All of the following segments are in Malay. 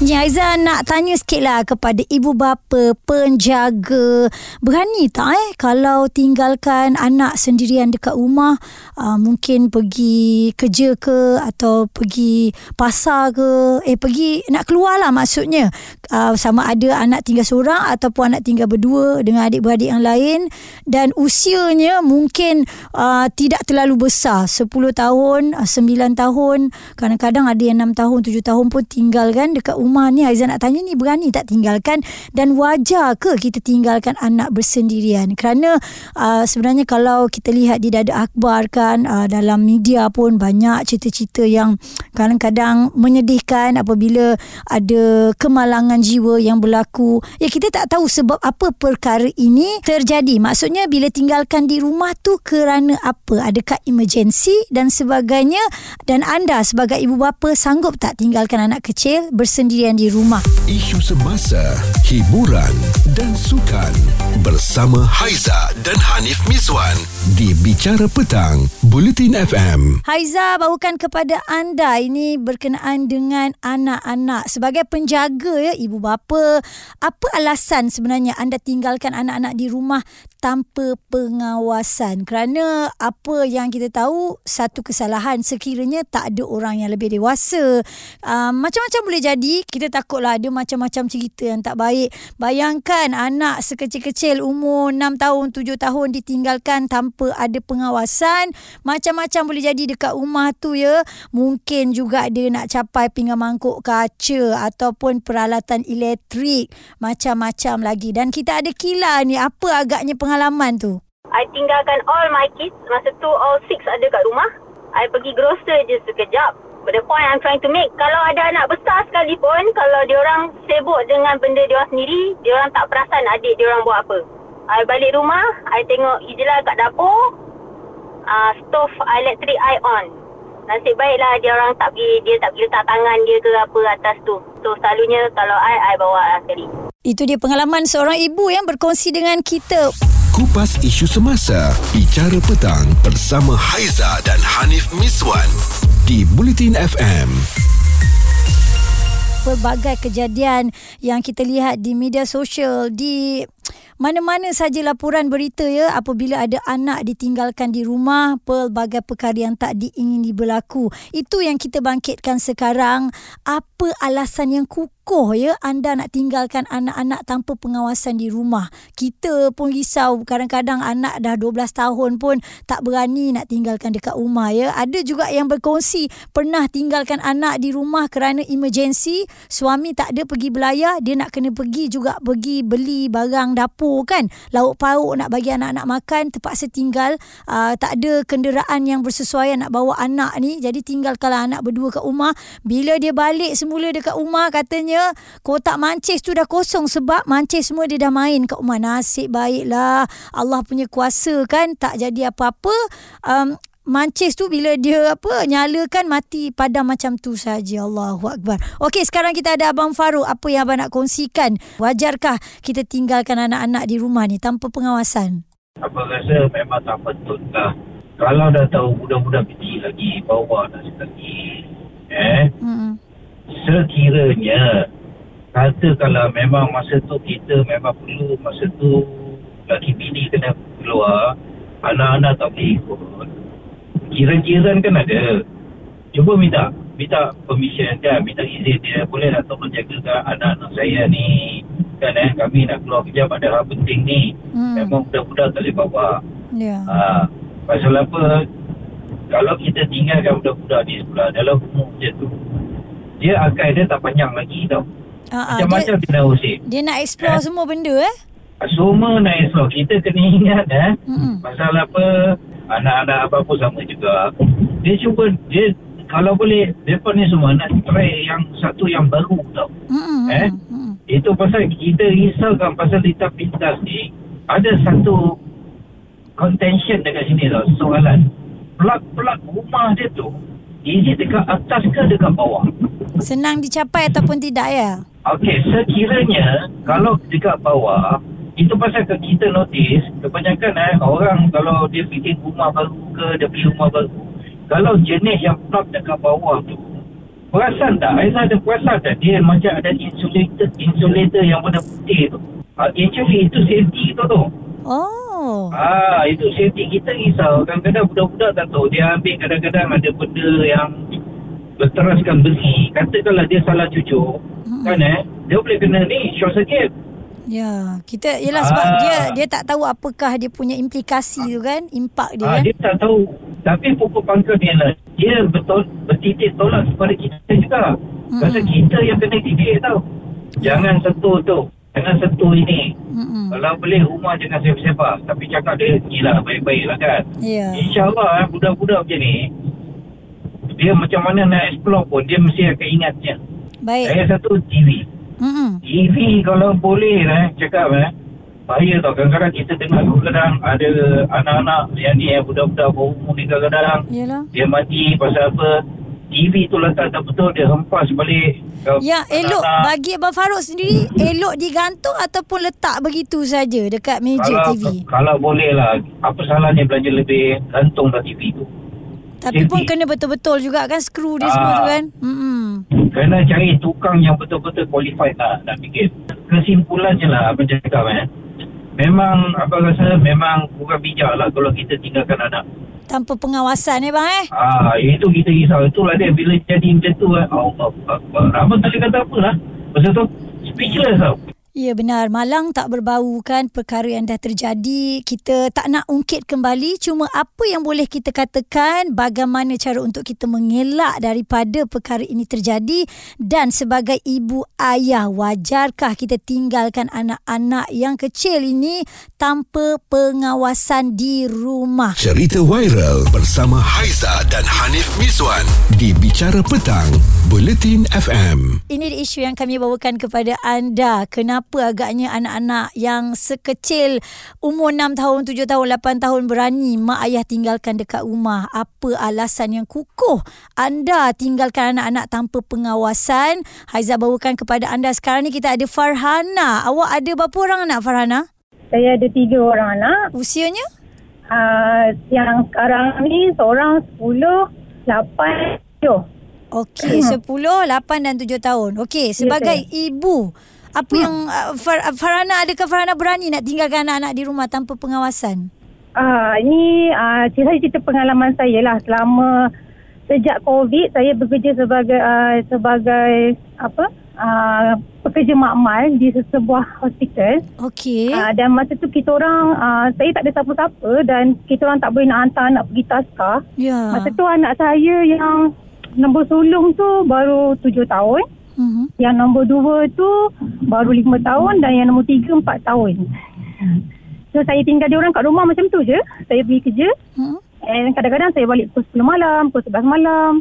Encik Aizah nak tanya sikit lah kepada ibu bapa, penjaga. Berani tak eh kalau tinggalkan anak sendirian dekat rumah, uh, mungkin pergi kerja ke atau pergi pasar ke, eh pergi nak keluar lah maksudnya. Uh, sama ada anak tinggal seorang ataupun anak tinggal berdua dengan adik-beradik yang lain dan usianya mungkin uh, tidak terlalu besar. 10 tahun, uh, 9 tahun, kadang-kadang ada yang 6 tahun, 7 tahun pun tinggal kan dekat rumah rumah ni Aizan nak tanya ni berani tak tinggalkan dan wajar ke kita tinggalkan anak bersendirian? Kerana uh, sebenarnya kalau kita lihat di dada akhbar kan uh, dalam media pun banyak cerita-cerita yang kadang-kadang menyedihkan apabila ada kemalangan jiwa yang berlaku. Ya kita tak tahu sebab apa perkara ini terjadi. Maksudnya bila tinggalkan di rumah tu kerana apa? Adakah emergency dan sebagainya? Dan anda sebagai ibu bapa sanggup tak tinggalkan anak kecil bersendirian sendirian di rumah. Isu semasa, hiburan dan sukan bersama Haiza dan Hanif Miswan di Bicara Petang, Bulletin FM. Haiza bawakan kepada anda ini berkenaan dengan anak-anak. Sebagai penjaga ya, ibu bapa, apa alasan sebenarnya anda tinggalkan anak-anak di rumah tanpa pengawasan? Kerana apa yang kita tahu, satu kesalahan sekiranya tak ada orang yang lebih dewasa. Uh, macam-macam boleh jadi kita takutlah ada macam-macam cerita yang tak baik. Bayangkan anak sekecil-kecil umur 6 tahun, 7 tahun ditinggalkan tanpa ada pengawasan. Macam-macam boleh jadi dekat rumah tu ya. Mungkin juga dia nak capai pinggan mangkuk kaca ataupun peralatan elektrik. Macam-macam lagi. Dan kita ada kilar ni. Apa agaknya pengalaman tu? I tinggalkan all my kids. Masa tu all six ada kat rumah. I pergi grocer je sekejap. But the point I'm trying to make, kalau ada anak besar sekalipun, kalau dia orang sibuk dengan benda dia orang sendiri, dia orang tak perasan adik dia orang buat apa. I balik rumah, I tengok Ijla kat dapur, uh, stove elektrik I on. Nasib baiklah dia orang tak pergi, dia tak pergi letak tangan dia ke apa atas tu. So selalunya kalau I, I bawa lah sekali. Itu dia pengalaman seorang ibu yang berkongsi dengan kita. Kupas isu semasa, bicara petang bersama Haiza dan Hanif Miswan di Bulletin FM. Pelbagai kejadian yang kita lihat di media sosial di mana-mana saja laporan berita ya apabila ada anak ditinggalkan di rumah pelbagai perkara yang tak diingini berlaku itu yang kita bangkitkan sekarang apa alasan yang kukuh ya? Anda nak tinggalkan anak-anak tanpa pengawasan di rumah. Kita pun risau. Kadang-kadang anak dah 12 tahun pun tak berani nak tinggalkan dekat rumah ya? Ada juga yang berkongsi pernah tinggalkan anak di rumah kerana emergency? Suami tak ada pergi belayar dia nak kena pergi juga pergi beli barang dapur kan? Lauk pauk nak bagi anak-anak makan terpaksa tinggal. Uh, tak ada kenderaan yang bersesuaian nak bawa anak ni. Jadi tinggalkanlah anak berdua kat rumah. Bila dia balik semula dekat rumah katanya kotak mancis tu dah kosong sebab mancis semua dia dah main kat rumah nasib baiklah Allah punya kuasa kan tak jadi apa-apa um, mancis tu bila dia apa nyalakan mati padam macam tu saja Allahu akbar. Okey sekarang kita ada abang Farouk apa yang abang nak kongsikan? Wajarkah kita tinggalkan anak-anak di rumah ni tanpa pengawasan? Apa rasa memang tak betul lah. Kalau dah tahu budak-budak kecil lagi bawa dah sekali. Eh? Hmm. Sekiranya kata kalau memang masa tu kita memang perlu masa tu lagi bini kena keluar anak-anak tak boleh ikut jiran-jiran kan ada. Cuba minta minta permission kan, minta izin dia boleh tak tolong jagakan anak-anak saya ni. Kan eh, kami nak keluar kerja pada hal penting ni. Hmm. Memang budak-budak tak boleh bawa. Ya. Yeah. Ha, pasal apa, kalau kita tinggalkan budak-budak di sebelah dalam umur macam tu, dia akan dia tak panjang lagi tau. Macam-macam dia, dia nak usik. Dia nak explore eh? semua benda eh? Semua nak explore. Kita kena ingat eh. Mm-hmm. Pasal apa, anak-anak apa pun sama juga. Dia cuba dia kalau boleh depa ni semua nak try yang satu yang baru tau. Mm-hmm. Eh? Mm-hmm. Itu pasal kita risaukan pasal di pintas ni ada satu contention dekat sini tau soalan. Plug-plug rumah dia tu Is dekat atas ke dekat bawah? Senang dicapai ataupun tidak ya? Okey, sekiranya kalau dekat bawah itu pasal ke kita notice kebanyakan eh orang kalau dia bikin rumah baru ke dia beli rumah baru kalau jenis yang plot dekat bawah tu perasan tak Aizah ada perasan tak dia macam ada insulator insulator yang warna putih tu uh, actually itu safety tu tu Oh. Ah, itu safety kita risau. Kadang-kadang budak-budak tak tahu. Dia ambil kadang-kadang ada benda yang berteraskan besi. Katakanlah dia salah cucuk. Hmm. Kan eh? Dia boleh kena ni, short circuit. Ya, kita yalah sebab Ah. dia dia tak tahu apakah dia punya implikasi tu kan, impak dia Ah, kan. dia tak tahu. Tapi pokok pangkal dia lah. Dia betul bertitik tolak kepada kita juga. Mm-mm. Pasal kita yang kena didik tau. Jangan sentuh tu. Jangan sentuh ini. Mm-mm. Kalau boleh rumah jangan sepak-sepak. Tapi cakap dia gila baik-baik lah kan. Ya. InsyaAllah eh, budak-budak macam ni dia macam mana nak explore pun dia mesti akan ingatnya. Baik. Saya satu TV. Mm-mm. TV kalau boleh eh, cakap eh, bahaya tau. Kadang-kadang kita dengar kadang-kadang ada anak-anak yang ni eh, budak-budak bawah umur ni kadang-kadang Yalah. dia mati pasal apa. TV tu letak tak betul dia hempas balik. ke Ya, elok anak-anak. bagi Abang Farouk sendiri elok digantung ataupun letak begitu saja dekat meja kalau, TV. Kalau boleh lah, apa salahnya belanja lebih gantunglah TV tu. Tapi pun safety. kena betul-betul juga kan skru dia Ah. semua tu kan. Mm-mm. Kena cari tukang yang betul-betul qualified lah nak bikin. Kesimpulannya lah apa cakap eh. Memang apa rasa memang kurang bijak lah kalau kita tinggalkan anak. Tanpa pengawasan eh bang eh. Ah itu kita risau. Itulah dia bila jadi macam tu eh. Allah Akbar. Boleh kata apa lah. Pasal tu speechless tau. Ya benar, malang tak berbau kan perkara yang dah terjadi. Kita tak nak ungkit kembali cuma apa yang boleh kita katakan bagaimana cara untuk kita mengelak daripada perkara ini terjadi dan sebagai ibu ayah wajarkah kita tinggalkan anak-anak yang kecil ini tanpa pengawasan di rumah. Cerita viral bersama Haiza dan Hanif Miswan di Bicara Petang, Buletin FM. Ini isu yang kami bawakan kepada anda. Kenapa agaknya anak-anak yang sekecil umur 6 tahun, 7 tahun, 8 tahun berani mak ayah tinggalkan dekat rumah? Apa alasan yang kukuh anda tinggalkan anak-anak tanpa pengawasan? Haiza bawakan kepada anda sekarang ni kita ada Farhana. Awak ada berapa orang anak Farhana? Saya ada tiga orang anak. Usianya? Uh, yang sekarang ni seorang 10, 8, 7. Okey, 10, 8 dan 7 tahun. Okey, sebagai ibu, apa yang uh, Far, Farhana adakah Farhana berani nak tinggalkan anak-anak di rumah tanpa pengawasan? Uh, ini uh, saya cerita pengalaman saya lah selama sejak COVID saya bekerja sebagai uh, sebagai apa uh, pekerja makmal di sebuah hospital Okey. uh, dan masa tu kita orang uh, saya tak ada siapa-siapa dan kita orang tak boleh nak hantar anak pergi taska Ya. masa tu anak saya yang nombor sulung tu baru 7 tahun Mhm. Yang nombor dua tu baru lima tahun dan yang nombor tiga empat tahun. So saya tinggal dia orang kat rumah macam tu je. Saya pergi kerja Mhm. and kadang-kadang saya balik pukul 10 malam, pukul 11 malam.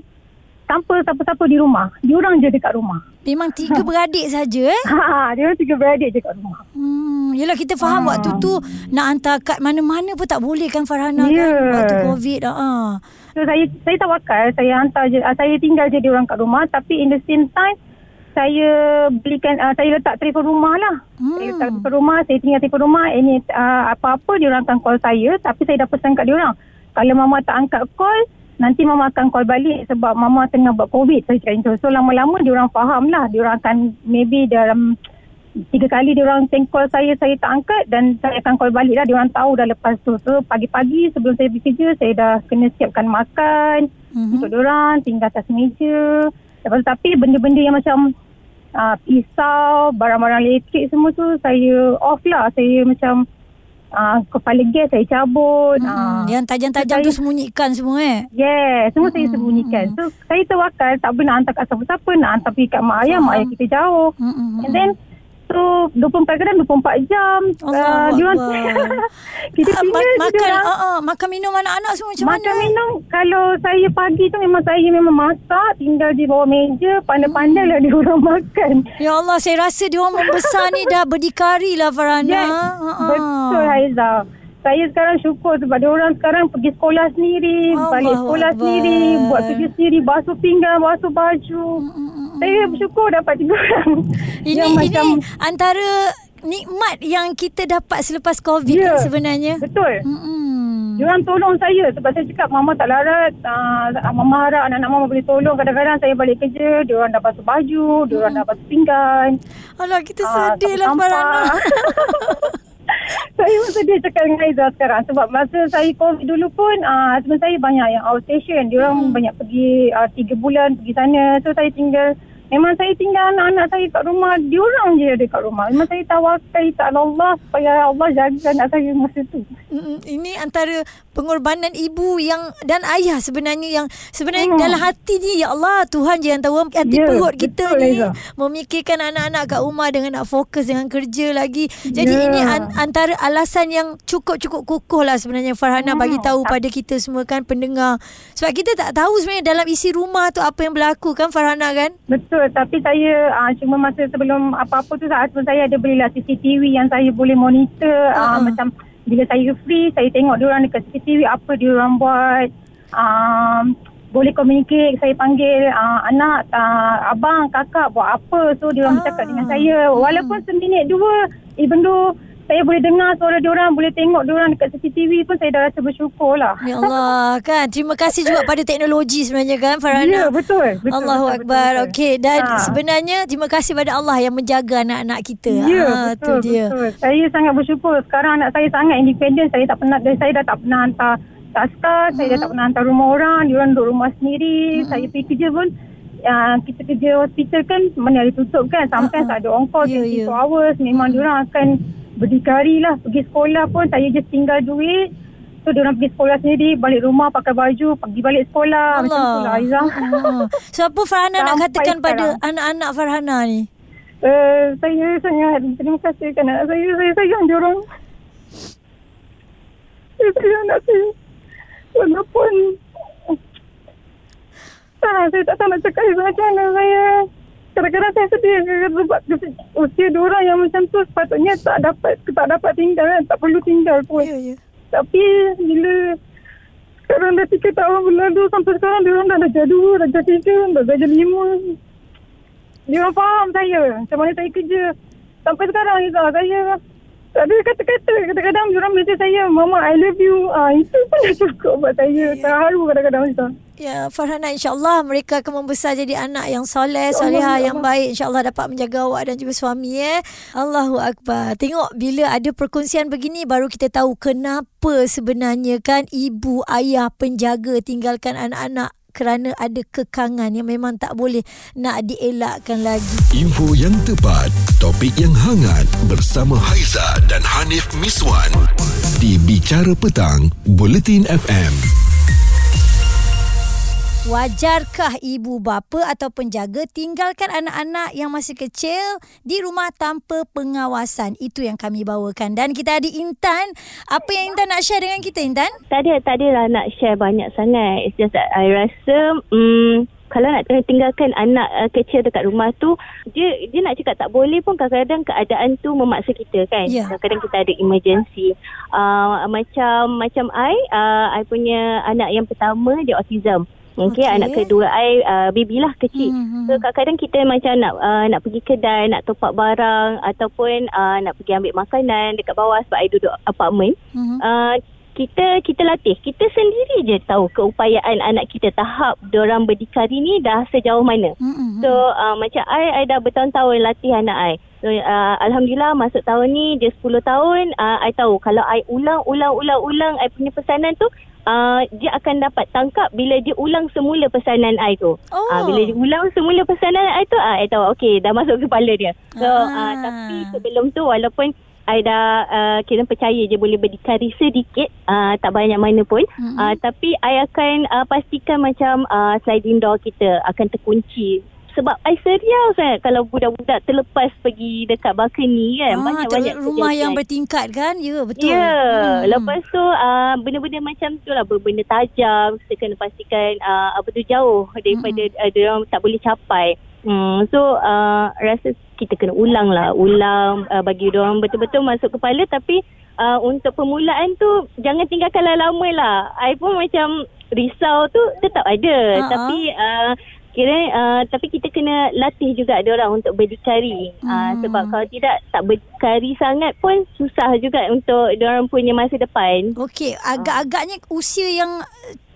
Tanpa siapa-siapa di rumah. Dia orang je dekat rumah. Memang tiga beradik saja eh. Ha, dia orang tiga beradik je kat rumah. Hmm, yelah kita faham Ah. waktu tu nak hantar kad mana-mana pun tak boleh kan Farhana Ya. kan waktu Covid. Ha. So saya saya tawakal, saya hantar je, saya tinggal je dia orang kat rumah tapi in the same time saya belikan uh, saya letak telefon rumah lah. Hmm. Saya letak telefon rumah, saya tinggal telefon rumah, ini uh, apa-apa dia orang akan call saya tapi saya dah pesan kat dia orang. Kalau mama tak angkat call, nanti mama akan call balik sebab mama tengah buat covid saya cakap macam tu. So lama-lama dia orang faham lah, dia orang akan maybe dalam tiga kali dia orang send call saya, saya tak angkat dan saya akan call balik lah. Dia orang tahu dah lepas tu. So pagi-pagi sebelum saya pergi kerja, saya dah kena siapkan makan Mhm. mm-hmm. untuk dia orang, tinggal atas meja. Lepas tu, tapi benda-benda yang macam uh, pisau, barang-barang elektrik semua tu saya off lah. Saya macam uh, kepala gas saya cabut. Hmm, ah. yang tajam-tajam tu saya- sembunyikan semua eh. Yes, semua saya Hmm, sembunyikan. hmm. So, saya tawakal tak boleh nak hantar kat siapa-siapa, nak hantar pergi kat mak ayah, mak ayah kita jauh. Hmm, hmm, And then, so 24 kadang 24 jam. Allah dia orang Akbar. kita Ah, tinggal ma- makan uh, uh, makan minum anak-anak semua macam Makan mana? minum Kalau saya pagi tu Memang saya memang masak Tinggal di bawah meja Pandai-pandai lah Dia orang makan Ya Allah, saya rasa dia orang membesar ni dah berdikari lah Farhana. Yes Ha, ha. Betul Haiza Saya sekarang syukur Sebab dia orang sekarang Pergi sekolah sendiri Allah Balik sekolah Akbar. sendiri Buat kerja sendiri Basuh pinggan Basuh baju hmm, Saya bersyukur dapat tiga orang. Ini Yang ini antara nikmat yang kita dapat selepas COVID Ya. kan sebenarnya. Betul. Hmm. Diorang tolong saya sebab saya cakap mama tak larat. Uh, mama harap anak-anak mama boleh tolong. Kadang-kadang saya balik kerja, diorang dah basuh baju, diorang dah basuh pinggan. Alah kita Ah, sedih lah sampah. Saya pun sedih cakap dengan Aiza sekarang sebab masa saya COVID dulu pun uh, husband saya banyak yang outstation. Diorang hmm. banyak pergi uh, tiga bulan pergi sana. So saya tinggal Memang saya tinggal anak-anak saya kat rumah. Diorang je ada kat rumah. Memang saya tawakal tak Allah supaya Allah jaga anak saya masa tu. Mm, Ini antara pengorbanan ibu yang dan ayah sebenarnya yang sebenarnya Hmm. dalam hati ni ya Allah Tuhan je yang tahu hati Ya, perut kita betul, ni Aiza. memikirkan anak-anak kat rumah dengan nak fokus dengan kerja lagi. Jadi Ya. ini an, antara alasan yang cukup-cukup kukuh lah sebenarnya Farhana Hmm. bagi tahu pada kita semua kan pendengar. Sebab kita tak tahu sebenarnya dalam isi rumah tu apa yang berlaku kan Farhana kan? Betul tapi saya uh, cuma masa sebelum apa-apa tu husband saya ada belilah CCTV yang saya boleh monitor uh, Uh-uh. macam bila saya free saya tengok diorang dekat CCTV apa diorang buat. Um, boleh communicate saya panggil uh, anak uh, abang kakak buat apa. So diorang Ah. bercakap dengan saya. Walaupun seminit dua even though saya boleh dengar suara diorang boleh tengok diorang dekat CCTV pun saya dah rasa bersyukur lah Ya Allah kan. Terima kasih juga pada teknologi sebenarnya kan Farhana. Ya betul, betul Allahu betul, Akbar. betul, betul. Okey dan Ha. sebenarnya terima kasih pada Allah yang menjaga anak-anak kita. Ya, Ah, betul, tu dia. betul. Saya sangat bersyukur. Sekarang anak saya sangat independen. Saya tak pernah, saya dah tak pernah hantar taskar. Saya dah tak pernah hantar rumah orang. Diorang duduk rumah sendiri. Saya pergi kerja pun, uh, kita kerja hospital kan, mana ada tutup kan. Sometimes Ha, ha. ada on call Ya, 24 ya. hours. Memang diorang akan berdikari lah. Pergi sekolah pun, saya just tinggal duit. So, diorang pergi sekolah sendiri, balik rumah pakai baju, pergi balik sekolah. Macam tu lah, Aizah. Ah. So apa Farhana nak Sampai katakan pada sekarang. anak-anak Farhana ni? Uh, saya sangat terima kasih kerana anak saya. Saya sayang diorang. Saya sayang anak saya. Walaupun ah, saya tak tahu nak cakap macam mana saya. Kadang-kadang saya sedih sebab usia diorang yang macam tu sepatutnya tak dapat tak dapat tinggal kan. Tak perlu tinggal pun. Ya, ya. Tapi bila sekarang dah tiga tahun berlalu sampai sekarang dia orang dah darjah dua, darjah tiga, dah darjah lima. Dia orang faham saya macam mana saya kerja. Sampai sekarang Izzah, saya tak ada kata-kata. Kadang-kadang dia orang message saya, Mama I love you. Ah, itu pun dah cukup buat saya. Terharu kadang-kadang Izzah. Ya, Farhana insyaAllah mereka akan membesar jadi anak yang soleh, Ya soleha, Allah, ya yang Allah. baik. InsyaAllah dapat menjaga awak dan juga suami eh. Allahu Akbar. Tengok bila ada perkongsian begini baru kita tahu kenapa sebenarnya kan ibu, ayah, penjaga tinggalkan anak-anak kerana ada kekangan yang memang tak boleh nak dielakkan lagi. Info yang tepat, topik yang hangat bersama Haiza dan Hanif Miswan di Bicara Petang, Buletin FM. Wajarkah ibu bapa atau penjaga tinggalkan anak-anak yang masih kecil di rumah tanpa pengawasan? Itu yang kami bawakan. Dan kita ada Intan. Apa yang Intan nak share dengan kita Intan? Tak ada, tak adalah nak share banyak sangat. It's just that I rasa um, kalau nak tinggalkan anak uh, kecil dekat rumah tu, dia dia nak cakap tak boleh pun kadang-kadang keadaan tu memaksa kita kan. Ya. Kadang-kadang kita ada emergency. Uh, macam macam I, uh, I punya anak yang pertama dia autism. Okay, Okey. anak kedua I uh, baby lah kecil. Hmm, So kadang-kadang kita macam nak uh, nak pergi kedai, nak top up barang ataupun uh, nak pergi ambil makanan dekat bawah sebab I duduk apartment. Hmm. Uh, kita kita latih kita sendiri je tahu keupayaan anak kita tahap orang berdikari ni dah sejauh mana Hmm. so uh, macam I I dah bertahun-tahun latih anak I so, uh, alhamdulillah masuk tahun ni dia 10 tahun uh, I tahu kalau I ulang ulang ulang ulang I punya pesanan tu Uh, dia akan dapat tangkap bila dia ulang semula pesanan I tu. Oh. Uh, bila dia ulang semula pesanan I tu, uh, I tahu okay dah masuk kepala dia. So Ah. uh, tapi sebelum tu walaupun I dah uh, kira percaya je boleh berdikari sedikit uh, tak banyak mana pun Mm-mm. uh, tapi I akan uh, pastikan macam uh, sliding door kita akan terkunci sebab I serius sangat kalau budak-budak terlepas pergi dekat balcony kan Ah, banyak-banyak rumah yang bertingkat kan? Ya, betul. Ya, Hmm. lepas tu uh, benda-benda macam tu lah benda tajam kita kena pastikan uh, apa tu jauh daripada Hmm. uh, dia orang tak boleh capai. Hmm, so uh, rasa kita kena ulang lah, ulang uh, bagi dia orang betul-betul masuk kepala tapi uh, untuk permulaan tu jangan tinggalkan lama lah. I pun macam risau tu tetap ada Ha-ha. tapi uh, kira uh, tapi kita kena latih juga dia orang untuk berdikari uh, Hmm. sebab kalau tidak tak berdikari sangat pun susah juga untuk dia orang punya masa depan Okey, agak-agaknya usia yang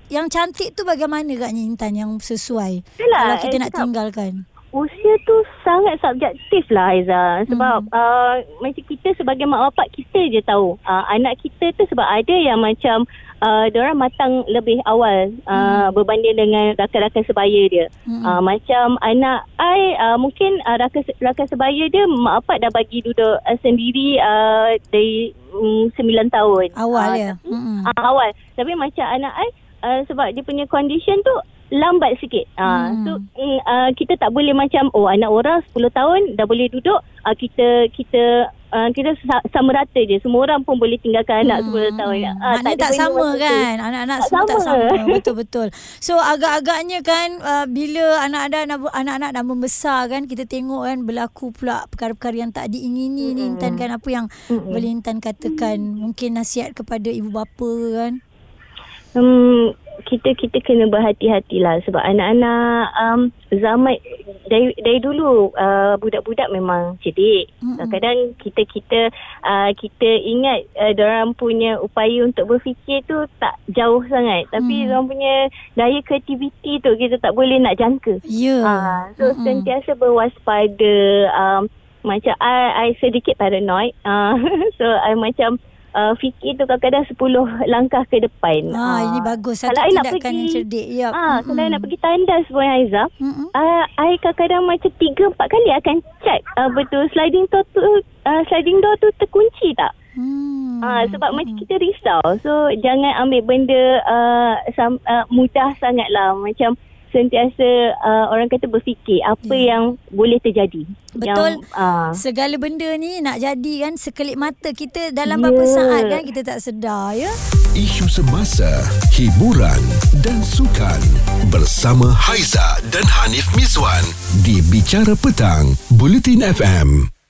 yang cantik tu bagaimana agaknya Intan yang sesuai Itulah, kalau kita eh, nak tinggalkan. usia tu sangat subjektif lah Aiza sebab Hmm. uh, macam kita sebagai mak bapak kita je tahu uh, anak kita tu sebab ada yang macam uh, orang matang lebih awal uh, berbanding dengan rakan-rakan sebaya dia Hmm. uh, macam anak I uh, mungkin uh, rakan, rakan sebaya dia mak bapak dah bagi duduk uh, sendiri uh, dari um, 9 tahun Awal Ah, ya. tapi- Mm-mm. uh, awal tapi macam anak I uh, sebab dia punya condition tu lambat sikit. Uh, Hmm. So mm, uh, kita tak boleh macam oh anak orang 10 tahun dah boleh duduk uh, kita kita uh, kita sa- sama rata je. Semua orang pun boleh tinggalkan anak 10 tahun. Uh, Hmm. Maknanya tak, ada benda sama macam tu. kan Anak-anak Tak semua tak sama. sama Betul-betul So agak-agaknya kan uh, Bila anak-anak anak-anak dah membesar kan Kita tengok kan Berlaku pula perkara-perkara yang tak diingini ni Intan kan Apa yang Mm-mm. boleh Intan katakan Mungkin nasihat kepada ibu bapa kan Hmm, kita kita kena berhati-hatilah sebab anak-anak um, zaman dari dari dulu uh, budak-budak memang cerdik. Mm-mm. Kadang-kadang kita kita uh, kita ingat uh, orang punya upaya untuk berfikir tu tak jauh sangat tapi Mm. orang punya daya kreativiti tu kita tak boleh nak jangka. Ya Ah, so Mm-mm. sentiasa berwaspada um, macam I, I sedikit paranoid. Uh, so I macam uh, fikir tu kadang-kadang 10 langkah ke depan. Ah, Ah, ini bagus satu kalau tindakan yang pergi- cerdik. Ya. Ah, kalau I nak pergi tandas pun Aiza, Mm-mm. uh, I kadang-kadang macam 3 4 kali akan check uh, betul sliding door tu uh, sliding door tu terkunci tak? Hmm. Ah, sebab macam kita risau. So jangan ambil benda uh, sam, uh, mudah sangatlah macam sentiasa uh, orang kata berfikir apa Ya. yang boleh terjadi. Betul. Yang, uh, Segala benda ni nak jadi kan sekelip mata kita dalam Ya. beberapa saat kan kita tak sedar ya. Isu semasa, hiburan dan sukan bersama Haiza dan Hanif Miswan di Bicara Petang, Bulletin FM.